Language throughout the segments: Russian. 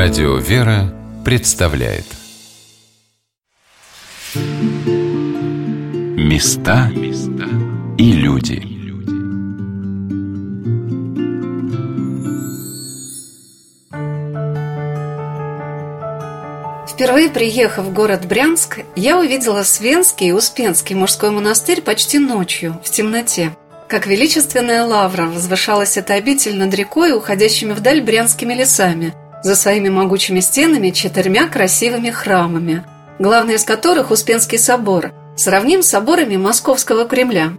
Радио «Вера» представляет. Места и люди. Впервые приехав в город Брянск, я увидела Свенский и Успенский мужской монастырь почти ночью, в темноте. Как величественная лавра возвышалась эта обитель над рекой, уходящими вдаль брянскими лесами – за своими могучими стенами четырьмя красивыми храмами, главный из которых Успенский собор, сравним с соборами Московского Кремля.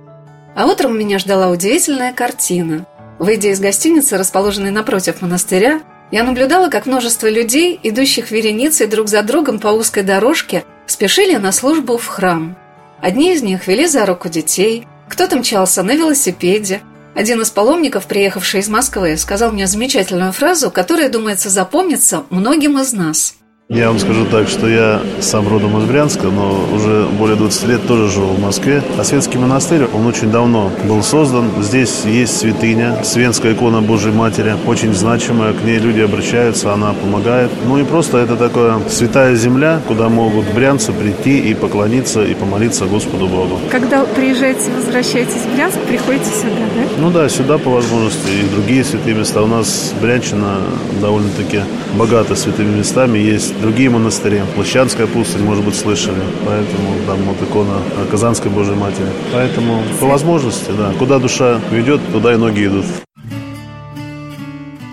А утром меня ждала удивительная картина. Выйдя из гостиницы, расположенной напротив монастыря, я наблюдала, как множество людей, идущих вереницей друг за другом по узкой дорожке, спешили на службу в храм. Одни из них вели за руку детей, кто-то мчался на велосипеде, один из паломников, приехавший из Москвы, сказал мне замечательную фразу, которая, думается, запомнится многим из нас – я вам скажу так, что я сам родом из Брянска, но уже более 20 лет тоже живу в Москве. А Свенский монастырь, он очень давно был создан. Здесь есть святыня, Свенская икона Божьей Матери, очень значимая. К ней люди обращаются, она помогает. Ну и просто это такая святая земля, куда могут брянцы прийти и поклониться, и помолиться Господу Богу. Когда приезжаете, возвращаетесь в Брянск, приходите сюда, да? Ну да, сюда по возможности. И другие святые места. У нас Брянщина довольно-таки богата святыми местами. Есть другие монастыри. Площадская пустынь, может быть, слышали. Поэтому там вот икона Казанской Божьей Матери. Поэтому по возможности, да. Куда душа ведет, туда и ноги идут.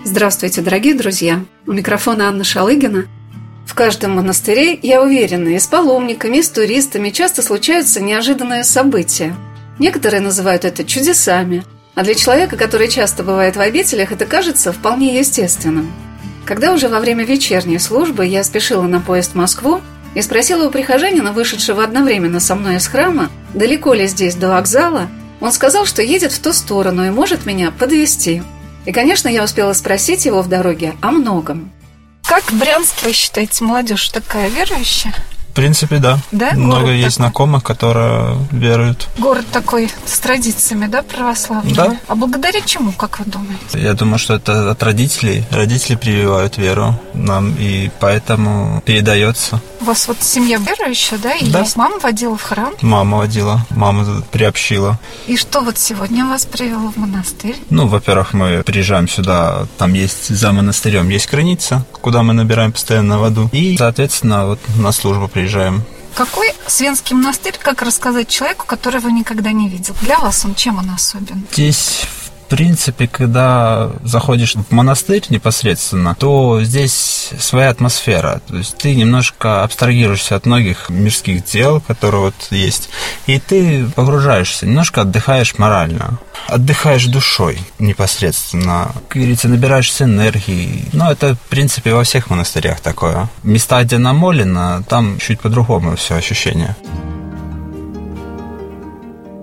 Здравствуйте, дорогие друзья! У микрофона Анна Шалыгина. В каждом монастыре, я уверена, и с паломниками, и с туристами часто случаются неожиданные события. Некоторые называют это чудесами, а для человека, который часто бывает в обителях, это кажется вполне естественным – когда уже во время вечерней службы я спешила на поезд в Москву и спросила у прихожанина, вышедшего одновременно со мной из храма, далеко ли здесь до вокзала, он сказал, что едет в ту сторону и может меня подвести. И, конечно, я успела спросить его в дороге о многом. Как Брянск, вы считаете, молодежь такая верующая? Принципе, да. Да? Много Город есть такой. знакомых, которые веруют. Город такой с традициями, да, православными? Да. А благодаря чему, как вы думаете? Я думаю, что это от родителей. Родители прививают веру нам, и поэтому передается. У вас вот семья верующая, да? И Да. есть мама водила в храм. Мама водила, мама приобщила. И что вот сегодня вас привело в монастырь? Ну, во-первых, мы приезжаем сюда, там есть за монастырем есть граница, куда мы набираем постоянно воду. И, соответственно, вот на службу приезжаем. Какой Свенский монастырь, как рассказать человеку, которого никогда не видел? Для вас он чем он особен? Здесь, в принципе, когда заходишь в монастырь непосредственно, то здесь своя атмосфера. То есть ты немножко абстрагируешься от многих мирских дел, которые вот есть, и ты погружаешься, немножко отдыхаешь морально. Отдыхаешь душой непосредственно. Как говорится, набираешься энергии. Ну, это, в принципе, во всех монастырях такое. Места, где намолено, там чуть по-другому все ощущение.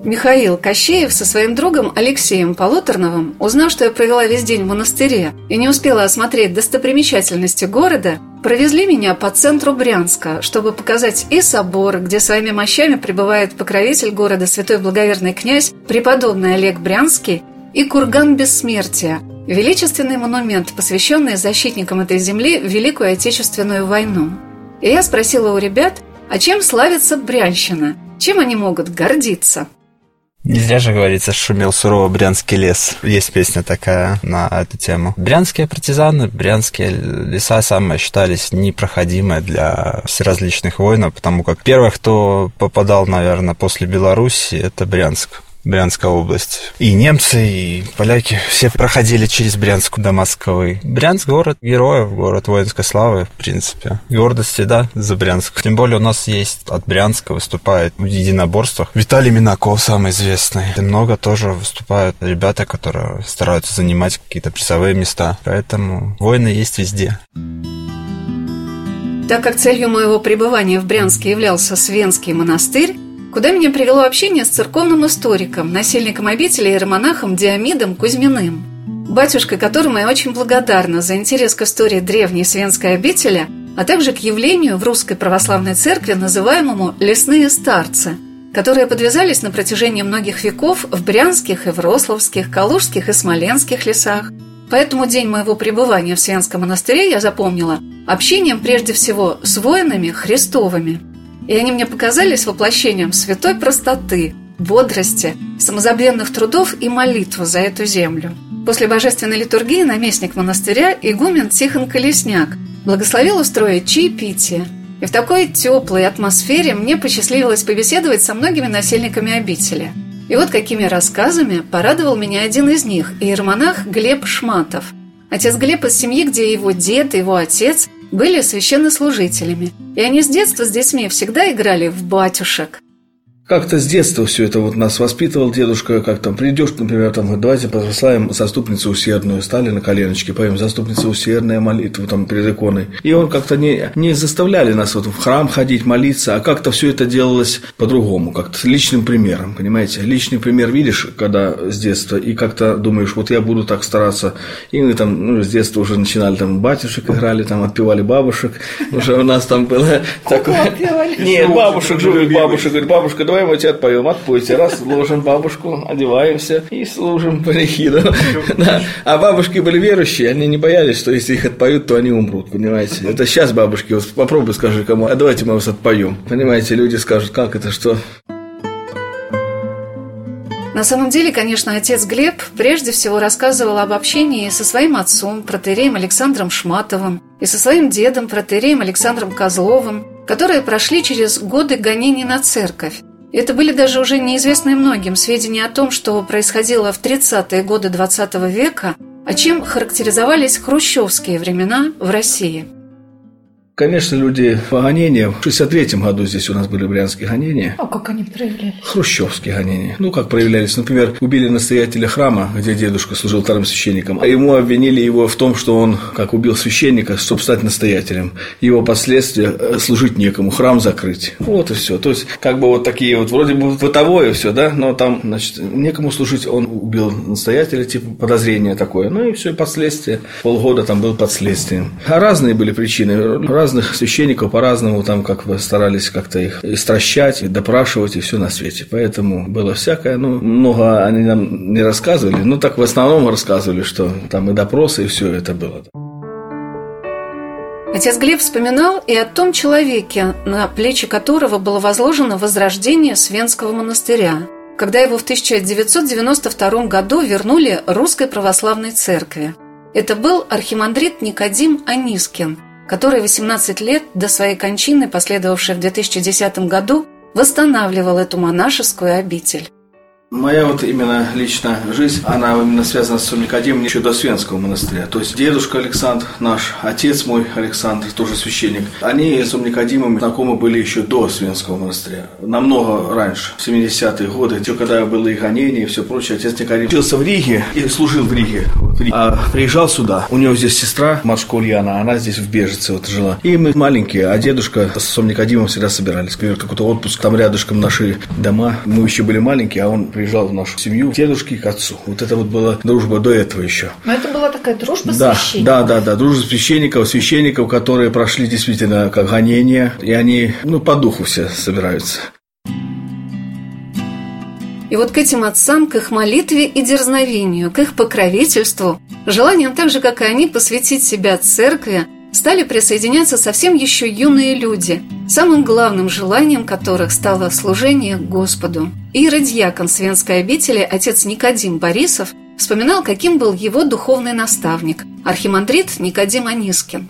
Михаил Кощеев со своим другом Алексеем Полуторновым, узнав, что я провела весь день в монастыре и не успела осмотреть достопримечательности города, провезли меня по центру Брянска, чтобы показать и собор, где своими мощами пребывает покровитель города святой благоверный князь преподобный Олег Брянский, и курган бессмертия, величественный монумент, посвященный защитникам этой земли в Великую Отечественную войну. И я спросила у ребят, а чем славится Брянщина, чем они могут гордиться. Не зря же говорится, шумел сурово брянский лес. Есть песня такая на эту тему. Брянские партизаны, брянские леса самые считались непроходимые для всеразличных воинов, потому как первых, кто попадал, наверное, после Беларуси, это Брянск. Брянская область. И немцы, и поляки все проходили через Брянск до Москвы. Брянск – город героев, город воинской славы, в принципе. Гордости, да, за Брянск. Тем более у нас есть от Брянска выступает в единоборствах. Виталий Минаков самый известный. И много тоже выступают ребята, которые стараются занимать какие-то призовые места. Поэтому воины есть везде. Так как целью моего пребывания в Брянске являлся Свенский монастырь, куда меня привело общение с церковным историком, насельником обители и романахом Диамидом Кузьминым, батюшкой которому я очень благодарна за интерес к истории древней Свенской обители, а также к явлению в русской православной церкви, называемому «лесные старцы», которые подвязались на протяжении многих веков в брянских и врославских, калужских и смоленских лесах, Поэтому день моего пребывания в Свенском монастыре я запомнила общением прежде всего с воинами Христовыми. И они мне показались воплощением святой простоты, бодрости, самозабвенных трудов и молитвы за эту землю. После божественной литургии наместник монастыря игумен Тихон Колесняк благословил устроить чаепитие. И в такой теплой атмосфере мне посчастливилось побеседовать со многими насельниками обители. И вот какими рассказами порадовал меня один из них, иеромонах Глеб Шматов. Отец Глеб из семьи, где его дед его отец были священнослужителями. И они с детства с детьми всегда играли в батюшек. Как-то с детства все это вот нас воспитывал дедушка, как там придешь, например, там, давайте прославим заступницу усердную, стали на коленочки, поем заступница усердная молитву там перед иконой. И он как-то не, не заставляли нас вот в храм ходить, молиться, а как-то все это делалось по-другому, как-то с личным примером, понимаете? Личный пример видишь, когда с детства, и как-то думаешь, вот я буду так стараться. И мы там ну, с детства уже начинали там батюшек играли, там отпевали бабушек, уже у нас там было такое... Нет, бабушек, живых бабушек, говорит, бабушка, тебе отпоем, отпойте. Раз ложим бабушку, одеваемся и служим панихиду. Да. А бабушки были верующие, они не боялись, что если их отпоют, то они умрут, понимаете. Это сейчас бабушки, вот попробуй скажи кому, а давайте мы вас отпоем. Понимаете, люди скажут, как это, что? На самом деле, конечно, отец Глеб прежде всего рассказывал об общении со своим отцом, протереем Александром Шматовым, и со своим дедом, протереем Александром Козловым, которые прошли через годы гонений на церковь. Это были даже уже неизвестные многим сведения о том, что происходило в 30-е годы XX века, а чем характеризовались хрущевские времена в России – Конечно, люди по гонениям. В 63 году здесь у нас были брянские гонения. А как они проявлялись? Хрущевские гонения. Ну, как проявлялись. Например, убили настоятеля храма, где дедушка служил вторым священником. А ему обвинили его в том, что он, как убил священника, чтобы стать настоятелем. Его последствия э, служить некому, храм закрыть. Вот и все. То есть, как бы вот такие вот, вроде бы бытовое все, да, но там, значит, некому служить. Он убил настоятеля, типа подозрение такое. Ну и все, и последствия. Полгода там был под следствием. А разные были причины разных священников по-разному там как бы старались как-то их стращать, и допрашивать и все на свете. Поэтому было всякое. Ну, много они нам не рассказывали, но так в основном рассказывали, что там и допросы, и все это было. Отец Глеб вспоминал и о том человеке, на плечи которого было возложено возрождение Свенского монастыря, когда его в 1992 году вернули Русской Православной Церкви. Это был архимандрит Никодим Анискин – который 18 лет до своей кончины, последовавшей в 2010 году, восстанавливал эту монашескую обитель. Моя вот именно личная жизнь, она именно связана с Никодимом еще до Свенского монастыря. То есть дедушка Александр, наш отец мой Александр, тоже священник, они с Никодимом знакомы были еще до Свенского монастыря. Намного раньше, в 70-е годы, еще когда было и гонение и все прочее. Отец Никодим учился в Риге и служил в Риге. А приезжал сюда. У него здесь сестра, матушка Ульяна, она здесь в Бежице вот жила. И мы маленькие, а дедушка с отцом Никодимом всегда собирались. Например, какой-то отпуск, там рядышком наши дома. Мы еще были маленькие, а он приезжал приезжал в нашу семью к дедушке и к отцу. Вот это вот была дружба до этого еще. Но это была такая дружба да, священников. Да, да, да, дружба священников, священников, которые прошли действительно как гонения, и они, ну, по духу все собираются. И вот к этим отцам, к их молитве и дерзновению, к их покровительству, желанием так же, как и они, посвятить себя церкви, стали присоединяться совсем еще юные люди, самым главным желанием которых стало служение Господу. Иродьякон Свенской обители, отец Никодим Борисов, вспоминал, каким был его духовный наставник, архимандрит Никодим Анискин.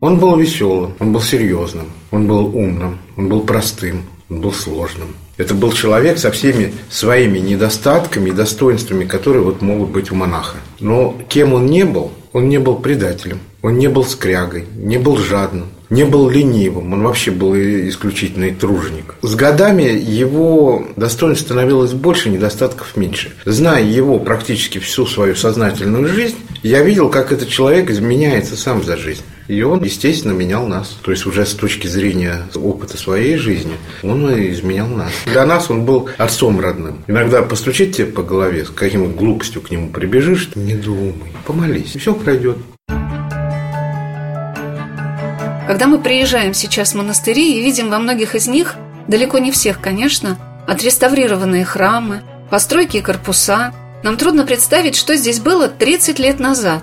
Он был веселым, он был серьезным, он был умным, он был простым, он был сложным. Это был человек со всеми своими недостатками и достоинствами, которые вот могут быть у монаха. Но кем он не был, он не был предателем, он не был скрягой, не был жадным, не был ленивым, он вообще был исключительный труженик. С годами его достоинств становилось больше, недостатков меньше. Зная его практически всю свою сознательную жизнь, я видел, как этот человек изменяется сам за жизнь. И он, естественно, менял нас. То есть уже с точки зрения опыта своей жизни, он изменял нас. Для нас он был отцом родным. Иногда постучить тебе по голове, с каким глупостью к нему прибежишь, не думай, помолись, все пройдет. Когда мы приезжаем сейчас в монастыри и видим во многих из них, далеко не всех, конечно, отреставрированные храмы, постройки и корпуса, нам трудно представить, что здесь было 30 лет назад.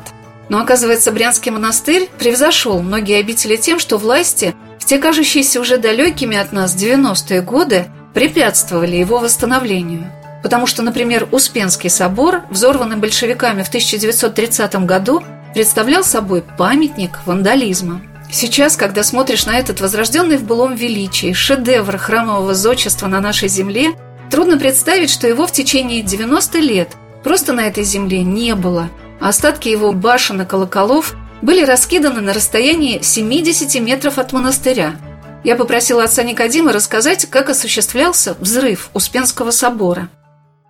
Но оказывается, Брянский монастырь превзошел многие обители тем, что власти в те кажущиеся уже далекими от нас 90-е годы препятствовали его восстановлению. Потому что, например, Успенский собор, взорванный большевиками в 1930 году, представлял собой памятник вандализма. Сейчас, когда смотришь на этот возрожденный в былом величии шедевр храмового зодчества на нашей земле, трудно представить, что его в течение 90 лет просто на этой земле не было, остатки его башен и колоколов были раскиданы на расстоянии 70 метров от монастыря. Я попросила отца Никодима рассказать, как осуществлялся взрыв Успенского собора –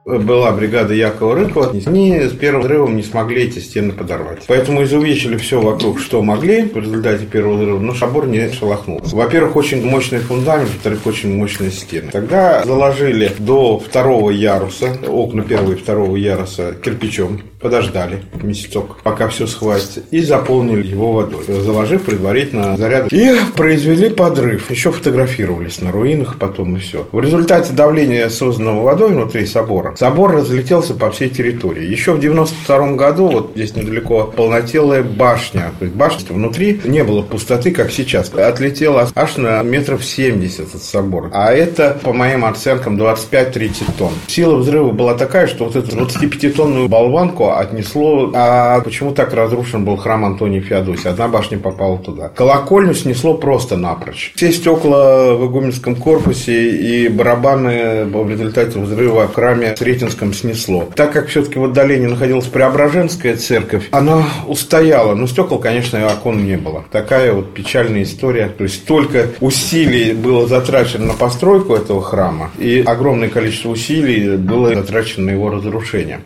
была бригада Якова Рыкова, они с первым взрывом не смогли эти стены подорвать. Поэтому изувечили все вокруг, что могли в результате первого взрыва, но собор не шелохнулся. Во-первых, очень мощный фундамент, во-вторых, очень мощные стены. Тогда заложили до второго яруса, окна первого и второго яруса кирпичом, подождали месяцок, пока все схватится, и заполнили его водой, заложив предварительно заряд. И произвели подрыв. Еще фотографировались на руинах потом и все. В результате давления, созданного водой внутри собора, Собор разлетелся по всей территории. Еще в 92 году, вот здесь недалеко, полнотелая башня. То есть башня внутри не было пустоты, как сейчас. Отлетела аж на метров 70 от собора. А это, по моим оценкам, 25-30 тонн. Сила взрыва была такая, что вот эту 25-тонную болванку отнесло... А почему так разрушен был храм Антония Феодосия? Одна башня попала туда. Колокольню снесло просто напрочь. Все стекла в игуменском корпусе и барабаны в результате взрыва в храме Сретенском снесло. Так как все-таки в отдалении находилась Преображенская церковь, она устояла. Но стекол, конечно, и окон не было. Такая вот печальная история. То есть столько усилий было затрачено на постройку этого храма, и огромное количество усилий было затрачено на его разрушение.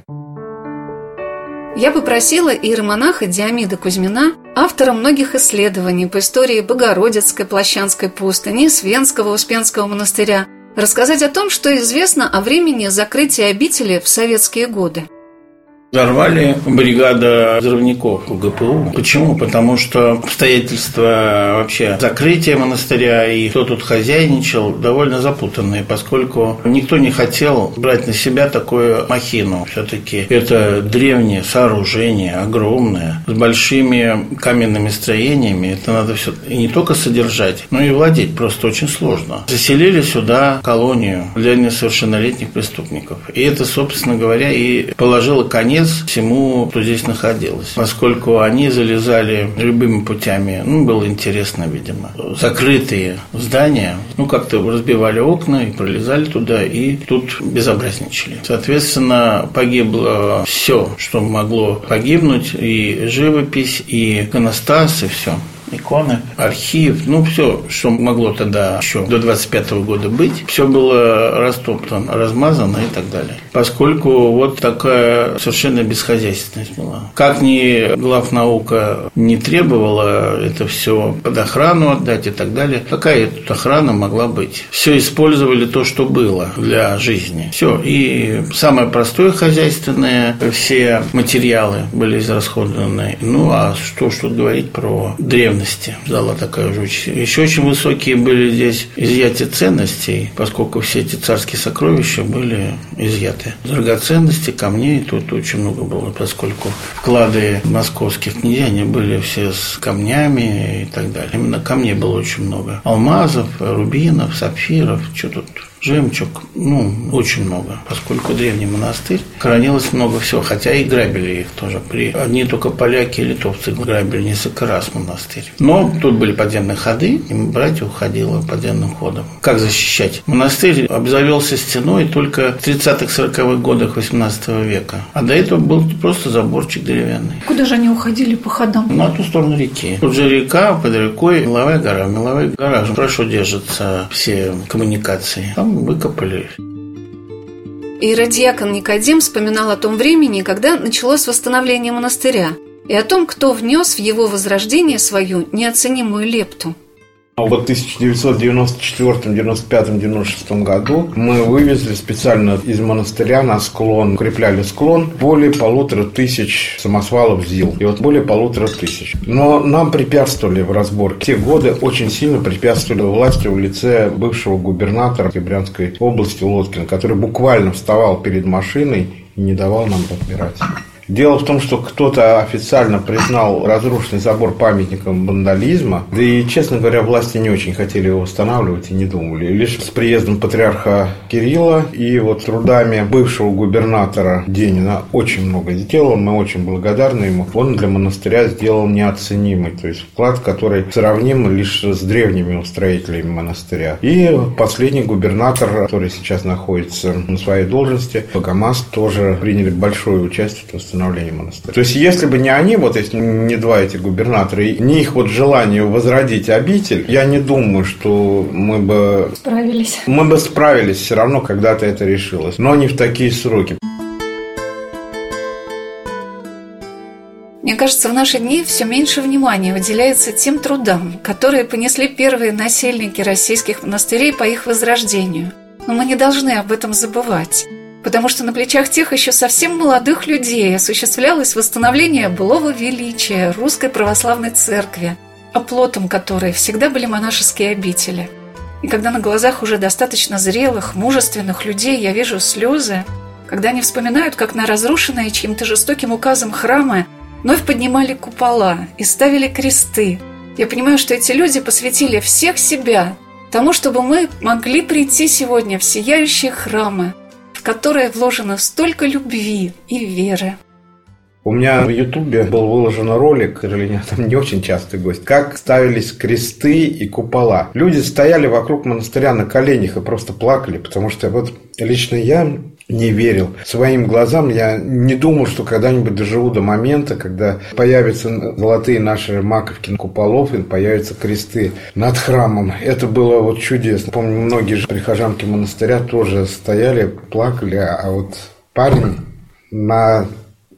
Я попросила иеромонаха Диамида Кузьмина, автора многих исследований по истории Богородицкой Плащанской пустыни, Свенского Успенского монастыря, рассказать о том, что известно о времени закрытия обители в советские годы. Взорвали бригада взрывников УГПУ. Почему? Потому что обстоятельства вообще закрытия монастыря и кто тут хозяйничал довольно запутанные, поскольку никто не хотел брать на себя такую махину. Все-таки это древнее сооружение, огромное, с большими каменными строениями. Это надо все и не только содержать, но и владеть просто очень сложно. Заселили сюда колонию для несовершеннолетних преступников. И это, собственно говоря, и положило конец конец всему, кто здесь находилось. Поскольку они залезали любыми путями, ну, было интересно, видимо. Закрытые здания, ну, как-то разбивали окна и пролезали туда, и тут безобразничали. Соответственно, погибло все, что могло погибнуть, и живопись, и иконостас, и все иконы, архив, ну, все, что могло тогда еще до 25 года быть, все было растоптано, размазано и так далее. Поскольку вот такая совершенно бесхозяйственность была. Как ни главнаука не требовала это все под охрану отдать и так далее, какая тут охрана могла быть? Все использовали то, что было для жизни. Все. И самое простое хозяйственное, все материалы были израсходованы. Ну, а что что говорить про древность ценности. Зала такая уже очень. Еще очень высокие были здесь изъятия ценностей, поскольку все эти царские сокровища были изъяты. Драгоценности, камней тут очень много было, поскольку вклады московских князей, они были все с камнями и так далее. Именно камней было очень много. Алмазов, рубинов, сапфиров, что тут жемчуг, ну, очень много, поскольку древний монастырь, хранилось много всего, хотя и грабили их тоже. При одни только поляки и литовцы грабили несколько раз монастырь. Но тут были подземные ходы, и братья уходило подземным ходом. Как защищать? Монастырь обзавелся стеной только в 30-40-х годах 18 века, а до этого был просто заборчик деревянный. Куда же они уходили по ходам? На ту сторону реки. Тут же река, под рекой Меловая гора. Меловая гора хорошо держатся все коммуникации. Там выкопали. Иродиакон Никодим вспоминал о том времени, когда началось восстановление монастыря, и о том, кто внес в его возрождение свою неоценимую лепту – в 1994, 95, 96 году мы вывезли специально из монастыря на склон, укрепляли склон, более полутора тысяч самосвалов ЗИЛ. И вот более полутора тысяч. Но нам препятствовали в разборке. Те годы очень сильно препятствовали власти в лице бывшего губернатора Брянской области Лоткина, который буквально вставал перед машиной и не давал нам разбираться. Дело в том, что кто-то официально признал разрушенный забор памятником вандализма, да и, честно говоря, власти не очень хотели его восстанавливать и не думали. Лишь с приездом патриарха Кирилла и вот трудами бывшего губернатора Денина очень много сделал, мы очень благодарны ему. Он для монастыря сделал неоценимый, то есть вклад, который сравним лишь с древними устроителями монастыря. И последний губернатор, который сейчас находится на своей должности, Богомаз, тоже приняли большое участие в становлении монастыря. То есть, если бы не они, вот если не два эти губернатора, и не их вот желание возродить обитель, я не думаю, что мы бы... Справились. Мы бы справились все равно, когда-то это решилось. Но не в такие сроки. Мне кажется, в наши дни все меньше внимания уделяется тем трудам, которые понесли первые насельники российских монастырей по их возрождению. Но мы не должны об этом забывать потому что на плечах тех еще совсем молодых людей осуществлялось восстановление былого величия русской православной церкви, оплотом которой всегда были монашеские обители. И когда на глазах уже достаточно зрелых, мужественных людей я вижу слезы, когда они вспоминают, как на разрушенные чьим-то жестоким указом храмы вновь поднимали купола и ставили кресты, я понимаю, что эти люди посвятили всех себя тому, чтобы мы могли прийти сегодня в сияющие храмы, которое вложено столько любви и веры. У меня в Ютубе был выложен ролик, к сожалению, там не очень частый гость, как ставились кресты и купола. Люди стояли вокруг монастыря на коленях и просто плакали, потому что вот лично я не верил своим глазам. Я не думал, что когда-нибудь доживу до момента, когда появятся золотые наши маковки куполов и появятся кресты над храмом. Это было вот чудесно. Помню, многие же прихожанки монастыря тоже стояли, плакали, а вот парень на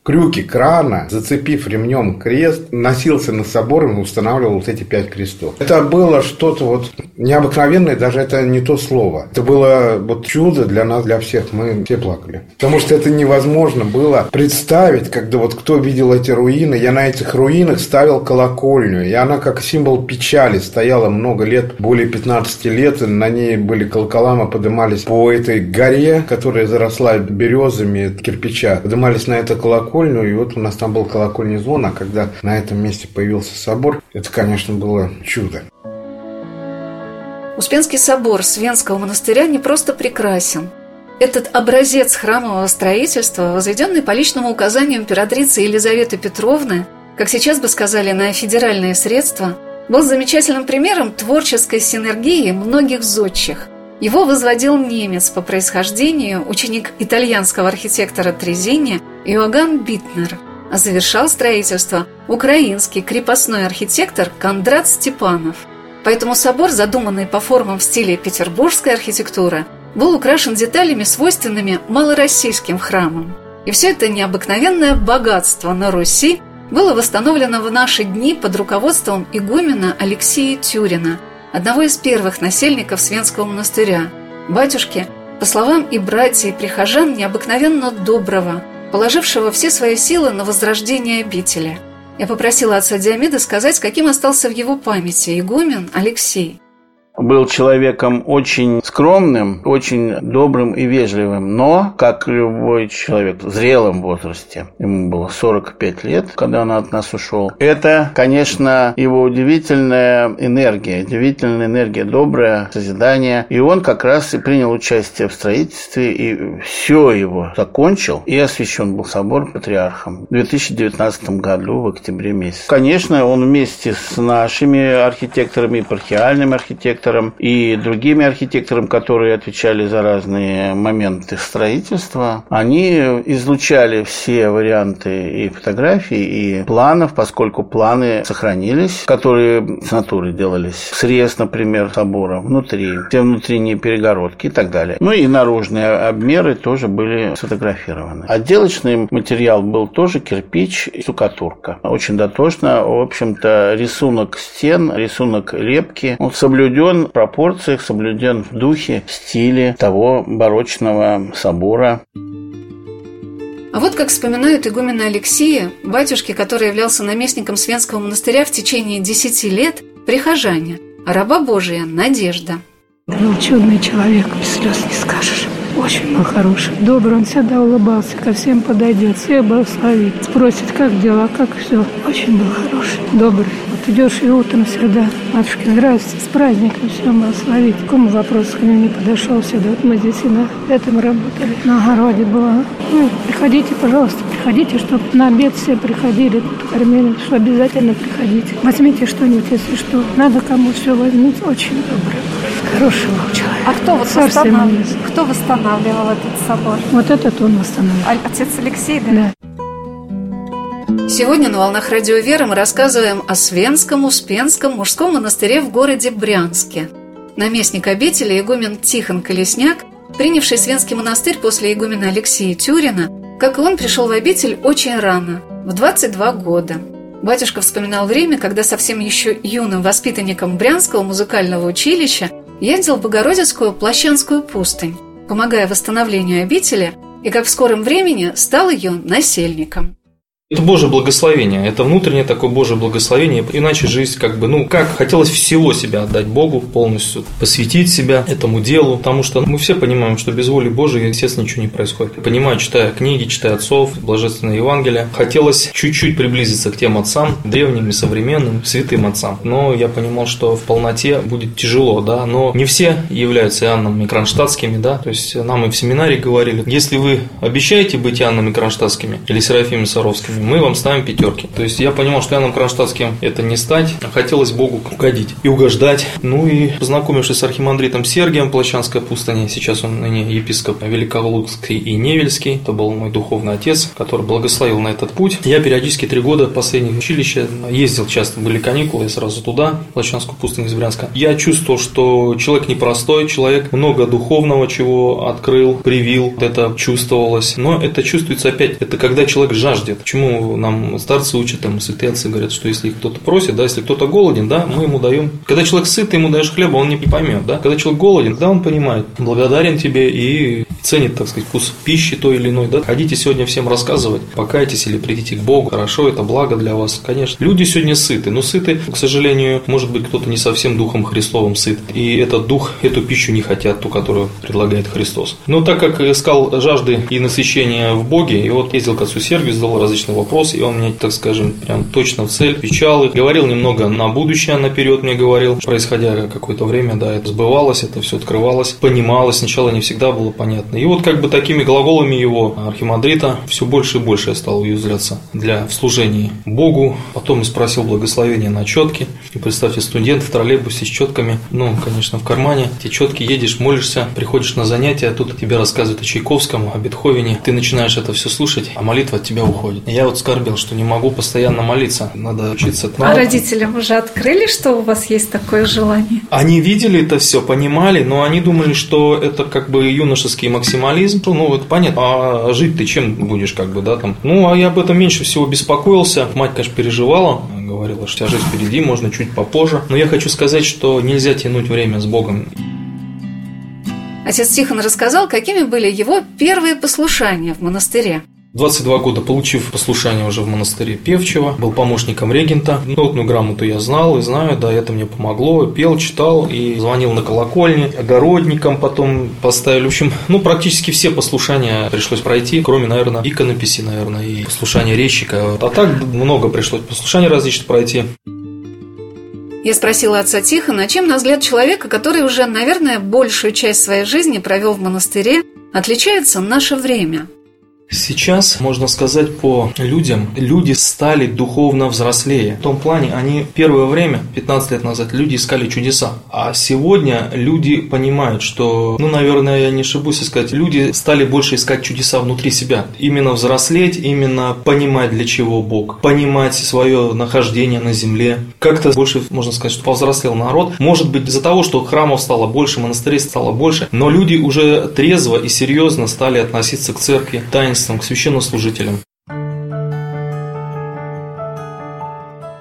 крюки крана, зацепив ремнем крест, носился над собором и устанавливал вот эти пять крестов. Это было что-то вот необыкновенное, даже это не то слово. Это было вот чудо для нас, для всех. Мы все плакали. Потому что это невозможно было представить, когда вот кто видел эти руины. Я на этих руинах ставил колокольню, и она как символ печали стояла много лет, более 15 лет. На ней были колокола, мы поднимались по этой горе, которая заросла березами кирпича. Поднимались на это колокольню колокольню, и вот у нас там был колокольный звон, а когда на этом месте появился собор, это, конечно, было чудо. Успенский собор Свенского монастыря не просто прекрасен. Этот образец храмового строительства, возведенный по личному указанию императрицы Елизаветы Петровны, как сейчас бы сказали, на федеральные средства, был замечательным примером творческой синергии многих зодчих – его возводил немец по происхождению, ученик итальянского архитектора Трезини Иоганн Битнер, а завершал строительство украинский крепостной архитектор Кондрат Степанов. Поэтому собор, задуманный по формам в стиле петербургской архитектуры, был украшен деталями, свойственными малороссийским храмам. И все это необыкновенное богатство на Руси было восстановлено в наши дни под руководством игумена Алексея Тюрина – одного из первых насельников Свенского монастыря, батюшки, по словам и братьев, и прихожан, необыкновенно доброго, положившего все свои силы на возрождение обители. Я попросила отца Диомеда сказать, каким остался в его памяти игумен Алексей – был человеком очень скромным, очень добрым и вежливым, но, как любой человек в зрелом возрасте, ему было 45 лет, когда он от нас ушел, это, конечно, его удивительная энергия, удивительная энергия, доброе созидание, и он как раз и принял участие в строительстве, и все его закончил, и освящен был собор патриархом в 2019 году, в октябре месяце. Конечно, он вместе с нашими архитекторами, епархиальными архитекторами, архитектором и другими архитекторами, которые отвечали за разные моменты строительства, они излучали все варианты и фотографий, и планов, поскольку планы сохранились, которые с натуры делались. Срез, например, собора внутри, все внутренние перегородки и так далее. Ну и наружные обмеры тоже были сфотографированы. Отделочный материал был тоже кирпич и штукатурка. Очень дотошно, в общем-то, рисунок стен, рисунок лепки, он соблюден соблюден в пропорциях, соблюден в духе, стиле того барочного собора. А вот как вспоминают игумена Алексея, батюшки, который являлся наместником Свенского монастыря в течение десяти лет, прихожане, а раба Божия – Надежда. Ну, чудный человек, без слез не скажешь. Очень был хороший, добрый, он всегда улыбался, ко всем подойдет, всех благословит. Спросит, как дела, как все. Очень был хороший, добрый. Вот идешь и утром всегда, матушка, здравствуйте, с праздником, все благословить. Кому вопрос ко мне не подошел всегда. Вот мы здесь и на этом работали, на огороде было. Ну, приходите, пожалуйста, приходите, чтобы на обед все приходили, тут кормили, что обязательно приходите. Возьмите что-нибудь, если что. Надо кому все возьмите. Очень добрый, хороший был человек. А кто вот восстанавливал, кто восстанавливал этот собор? Вот этот он восстановил. А- Отец Алексей, да? Да. Сегодня на «Волнах Радио Веры» мы рассказываем о Свенском Успенском мужском монастыре в городе Брянске. Наместник обители игумен Тихон Колесняк, принявший Свенский монастырь после игумена Алексея Тюрина, как и он, пришел в обитель очень рано, в 22 года. Батюшка вспоминал время, когда совсем еще юным воспитанником Брянского музыкального училища ездил в Богородицкую Плащанскую пустынь, помогая восстановлению обители, и как в скором времени стал ее насельником. Это Божье благословение, это внутреннее такое Божье благословение, иначе жизнь как бы, ну как, хотелось всего себя отдать Богу полностью, посвятить себя этому делу, потому что мы все понимаем, что без воли Божией, естественно, ничего не происходит. Понимаю, читая книги, читая отцов, Божественное Евангелие, хотелось чуть-чуть приблизиться к тем отцам, древним и современным, святым отцам, но я понимал, что в полноте будет тяжело, да, но не все являются Иоаннами Кронштадтскими, да, то есть нам и в семинарии говорили, если вы обещаете быть Иоаннами Кронштадтскими или Серафимами Саровскими, мы вам ставим пятерки. То есть я понимал, что Иоанном Кронштадтским это не стать, а хотелось Богу угодить и угождать. Ну и познакомившись с архимандритом Сергием Плащанской пустыни, сейчас он ныне епископ Великолукский и Невельский, это был мой духовный отец, который благословил на этот путь. Я периодически три года последних училища ездил часто, были каникулы, я сразу туда, Плащанскую пустыню из Брянска. Я чувствовал, что человек непростой, человек много духовного чего открыл, привил, это чувствовалось. Но это чувствуется опять, это когда человек жаждет. Нам старцы учат, там, святые отцы говорят, что если кто-то просит, да, если кто-то голоден, да, мы ему даем. Когда человек сыт, ему даешь хлеба, он не поймет, да. Когда человек голоден, да, он понимает, благодарен тебе и ценит, так сказать, вкус пищи той или иной, да. Ходите сегодня всем рассказывать, покайтесь или придите к Богу, хорошо, это благо для вас, конечно. Люди сегодня сыты, но сыты, к сожалению, может быть, кто-то не совсем духом Христовым сыт, и этот дух, эту пищу не хотят, ту, которую предлагает Христос. Но так как искал жажды и насыщения в Боге, и вот ездил к отцу Сергию, задал различные вопросы, и он мне, так скажем, прям точно в цель отвечал их, говорил немного на будущее наперед мне говорил, происходя какое-то время, да, это сбывалось, это все открывалось, понималось, сначала не всегда было понятно. И вот как бы такими глаголами его архимандрита все больше и больше я стал уязвляться для в служении Богу. Потом спросил благословения на четки. И представьте, студент в троллейбусе с четками, ну, конечно, в кармане. Эти четки едешь, молишься, приходишь на занятия, тут тебе рассказывают о Чайковском, о Бетховене. Ты начинаешь это все слушать, а молитва от тебя уходит. Я вот скорбел, что не могу постоянно молиться. Надо учиться. А родителям уже открыли, что у вас есть такое желание? Они видели это все, понимали, но они думали, что это как бы юношеский максимализм. Ну, это понятно. А жить ты чем будешь, как бы, да, там. Ну, а я об этом меньше всего беспокоился. Мать, конечно, переживала, говорила, что жизнь впереди, можно чуть попозже. Но я хочу сказать, что нельзя тянуть время с Богом. Отец Тихон рассказал, какими были его первые послушания в монастыре. 22 года получив послушание уже в монастыре Певчева, был помощником регента. Нотную грамоту я знал и знаю, да, это мне помогло. Пел, читал и звонил на колокольне. Огородником потом поставили. В общем, ну, практически все послушания пришлось пройти, кроме, наверное, иконописи, наверное, и послушания резчика. А так много пришлось послушаний различных пройти. Я спросила отца Тихона, чем, на взгляд человека, который уже, наверное, большую часть своей жизни провел в монастыре, отличается наше время. Сейчас, можно сказать, по людям, люди стали духовно взрослее. В том плане, они первое время, 15 лет назад, люди искали чудеса. А сегодня люди понимают, что, ну, наверное, я не ошибусь сказать, люди стали больше искать чудеса внутри себя. Именно взрослеть, именно понимать, для чего Бог, понимать свое нахождение на земле. Как-то больше, можно сказать, что повзрослел народ. Может быть, из-за того, что храмов стало больше, монастырей стало больше, но люди уже трезво и серьезно стали относиться к церкви, таинствам, к священнослужителям.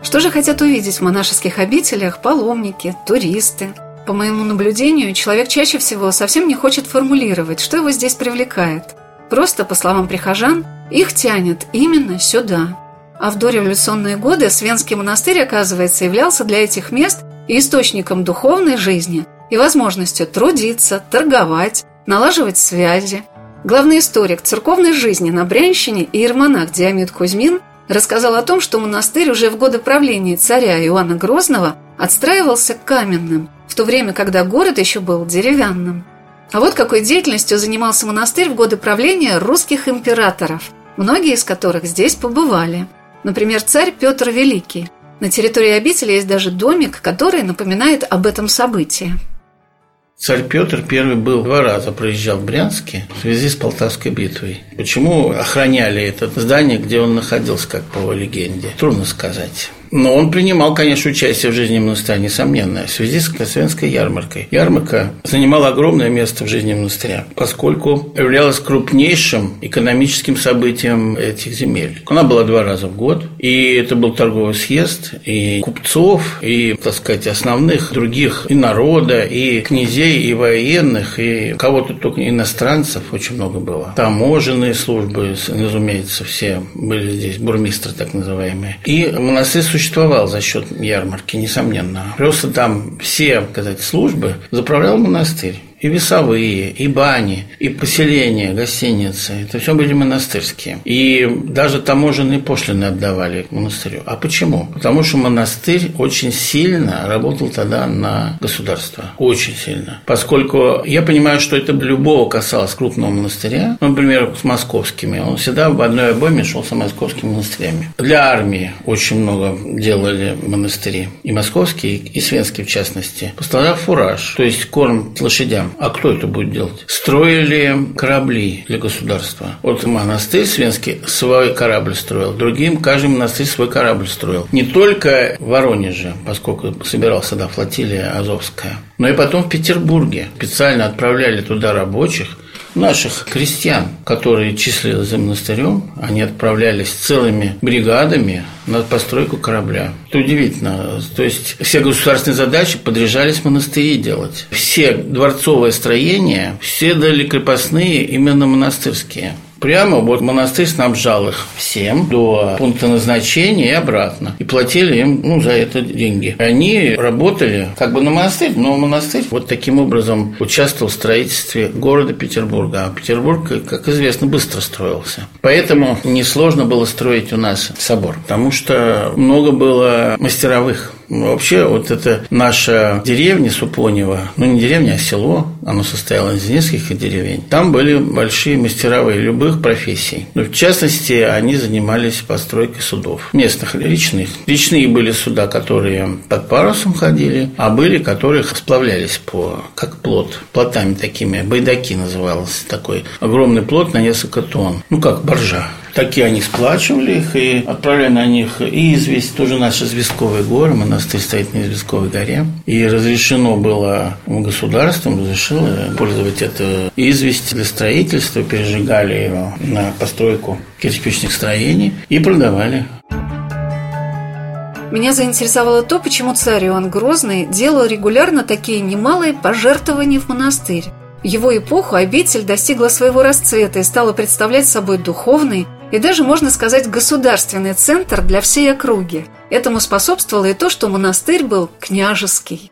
Что же хотят увидеть в монашеских обителях паломники, туристы? По моему наблюдению, человек чаще всего совсем не хочет формулировать, что его здесь привлекает. Просто, по словам прихожан, их тянет именно сюда. А в дореволюционные годы Свенский монастырь, оказывается, являлся для этих мест источником духовной жизни, и возможностью трудиться, торговать, налаживать связи. Главный историк церковной жизни на Брянщине и иеромонах Диамид Кузьмин рассказал о том, что монастырь уже в годы правления царя Иоанна Грозного отстраивался каменным, в то время, когда город еще был деревянным. А вот какой деятельностью занимался монастырь в годы правления русских императоров, многие из которых здесь побывали. Например, царь Петр Великий. На территории обители есть даже домик, который напоминает об этом событии. Царь Петр I был два раза проезжал в Брянске в связи с Полтавской битвой. Почему охраняли это здание, где он находился, как по легенде? Трудно сказать. Но он принимал, конечно, участие в жизни монастыря, несомненно, в связи с Красвенской ярмаркой. Ярмарка занимала огромное место в жизни монастыря, поскольку являлась крупнейшим экономическим событием этих земель. Она была два раза в год, и это был торговый съезд, и купцов, и, так сказать, основных других и народа, и князей, и военных, и кого-то только иностранцев очень много было. Таможенные службы, разумеется, все были здесь, бурмистры так называемые. И монастырь существовал за счет ярмарки, несомненно. Просто там все, сказать, службы заправлял монастырь и весовые, и бани, и поселения, гостиницы. Это все были монастырские. И даже таможенные пошлины отдавали монастырю. А почему? Потому что монастырь очень сильно работал тогда на государство. Очень сильно. Поскольку я понимаю, что это любого касалось крупного монастыря, ну, например, с московскими. Он всегда в одной обойме шел с московскими монастырями. Для армии очень много делали монастыри. И московские, и свенские в частности. Поставлял фураж, то есть корм лошадям. А кто это будет делать? Строили корабли для государства. Вот монастырь Свенский свой корабль строил, другим каждый монастырь свой корабль строил. Не только в Воронеже, поскольку собирался да, флотилия Азовская, но и потом в Петербурге. Специально отправляли туда рабочих, наших крестьян, которые числились за монастырем, они отправлялись целыми бригадами на постройку корабля. Это удивительно. То есть все государственные задачи подряжались монастыри делать. Все дворцовые строения, все дали крепостные именно монастырские. Прямо вот монастырь снабжал их всем до пункта назначения и обратно. И платили им ну, за это деньги. Они работали как бы на монастырь, но монастырь вот таким образом участвовал в строительстве города Петербурга. А Петербург, как известно, быстро строился. Поэтому несложно было строить у нас собор, потому что много было мастеровых ну, вообще, вот это наша деревня Супонева, ну не деревня, а село, оно состояло из нескольких деревень. Там были большие мастеровые любых профессий. Ну, в частности, они занимались постройкой судов. Местных, речных. Речные были суда, которые под парусом ходили, а были, которые сплавлялись по, как плот, плотами такими, байдаки назывался такой. Огромный плот на несколько тонн. Ну, как боржа такие они сплачивали их и отправляли на них и известь, тоже наши звездковые горы, монастырь стоит на Известковой горе. И разрешено было государством, разрешило пользовать это известь для строительства, пережигали его на постройку кирпичных строений и продавали. Меня заинтересовало то, почему царь Иоанн Грозный делал регулярно такие немалые пожертвования в монастырь. В его эпоху обитель достигла своего расцвета и стала представлять собой духовный и даже, можно сказать, государственный центр для всей округи. Этому способствовало и то, что монастырь был княжеский.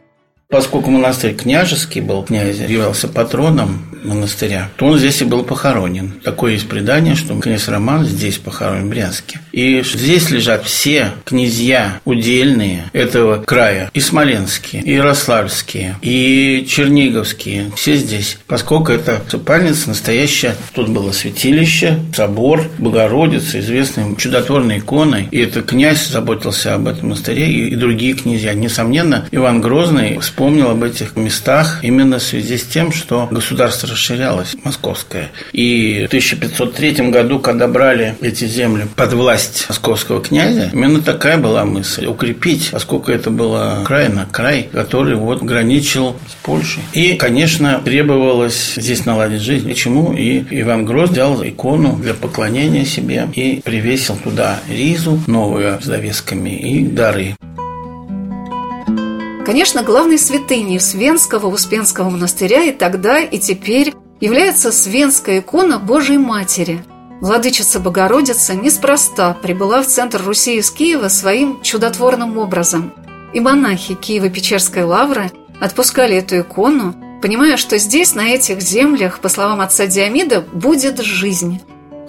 Поскольку монастырь княжеский был, князь являлся патроном монастыря, то он здесь и был похоронен. Такое есть предание, что князь Роман здесь похоронен в Брянске. И здесь лежат все князья удельные этого края. И смоленские, и ярославские, и черниговские. Все здесь. Поскольку это усыпальница настоящая. Тут было святилище, собор, Богородица, известные чудотворные иконы. И это князь заботился об этом монастыре, и другие князья. Несомненно, Иван Грозный вспомнил об этих местах именно в связи с тем, что государство расширялось, московское. И в 1503 году, когда брали эти земли под власть московского князя, именно такая была мысль – укрепить, поскольку это была крайна, край, который вот граничил с Польшей. И, конечно, требовалось здесь наладить жизнь. Почему? И Иван Гроз взял икону для поклонения себе и привесил туда ризу новую с довесками и дары. Конечно, главной святыней Свенского Успенского монастыря и тогда, и теперь является Свенская икона Божией Матери. Владычица Богородица неспроста прибыла в центр Руси из Киева своим чудотворным образом. И монахи Киево-Печерской лавры отпускали эту икону понимая, что здесь, на этих землях, по словам отца Диамида, будет жизнь.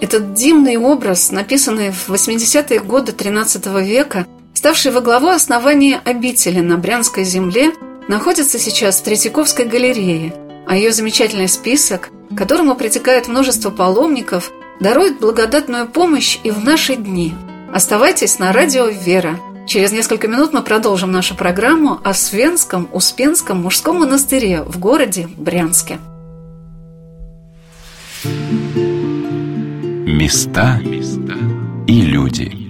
Этот дивный образ, написанный в 80-е годы XIII века, ставший во главу основания обители на Брянской земле, находится сейчас в Третьяковской галерее, а ее замечательный список, к которому притекает множество паломников, дарует благодатную помощь и в наши дни. Оставайтесь на радио «Вера». Через несколько минут мы продолжим нашу программу о Свенском Успенском мужском монастыре в городе Брянске. Места и люди.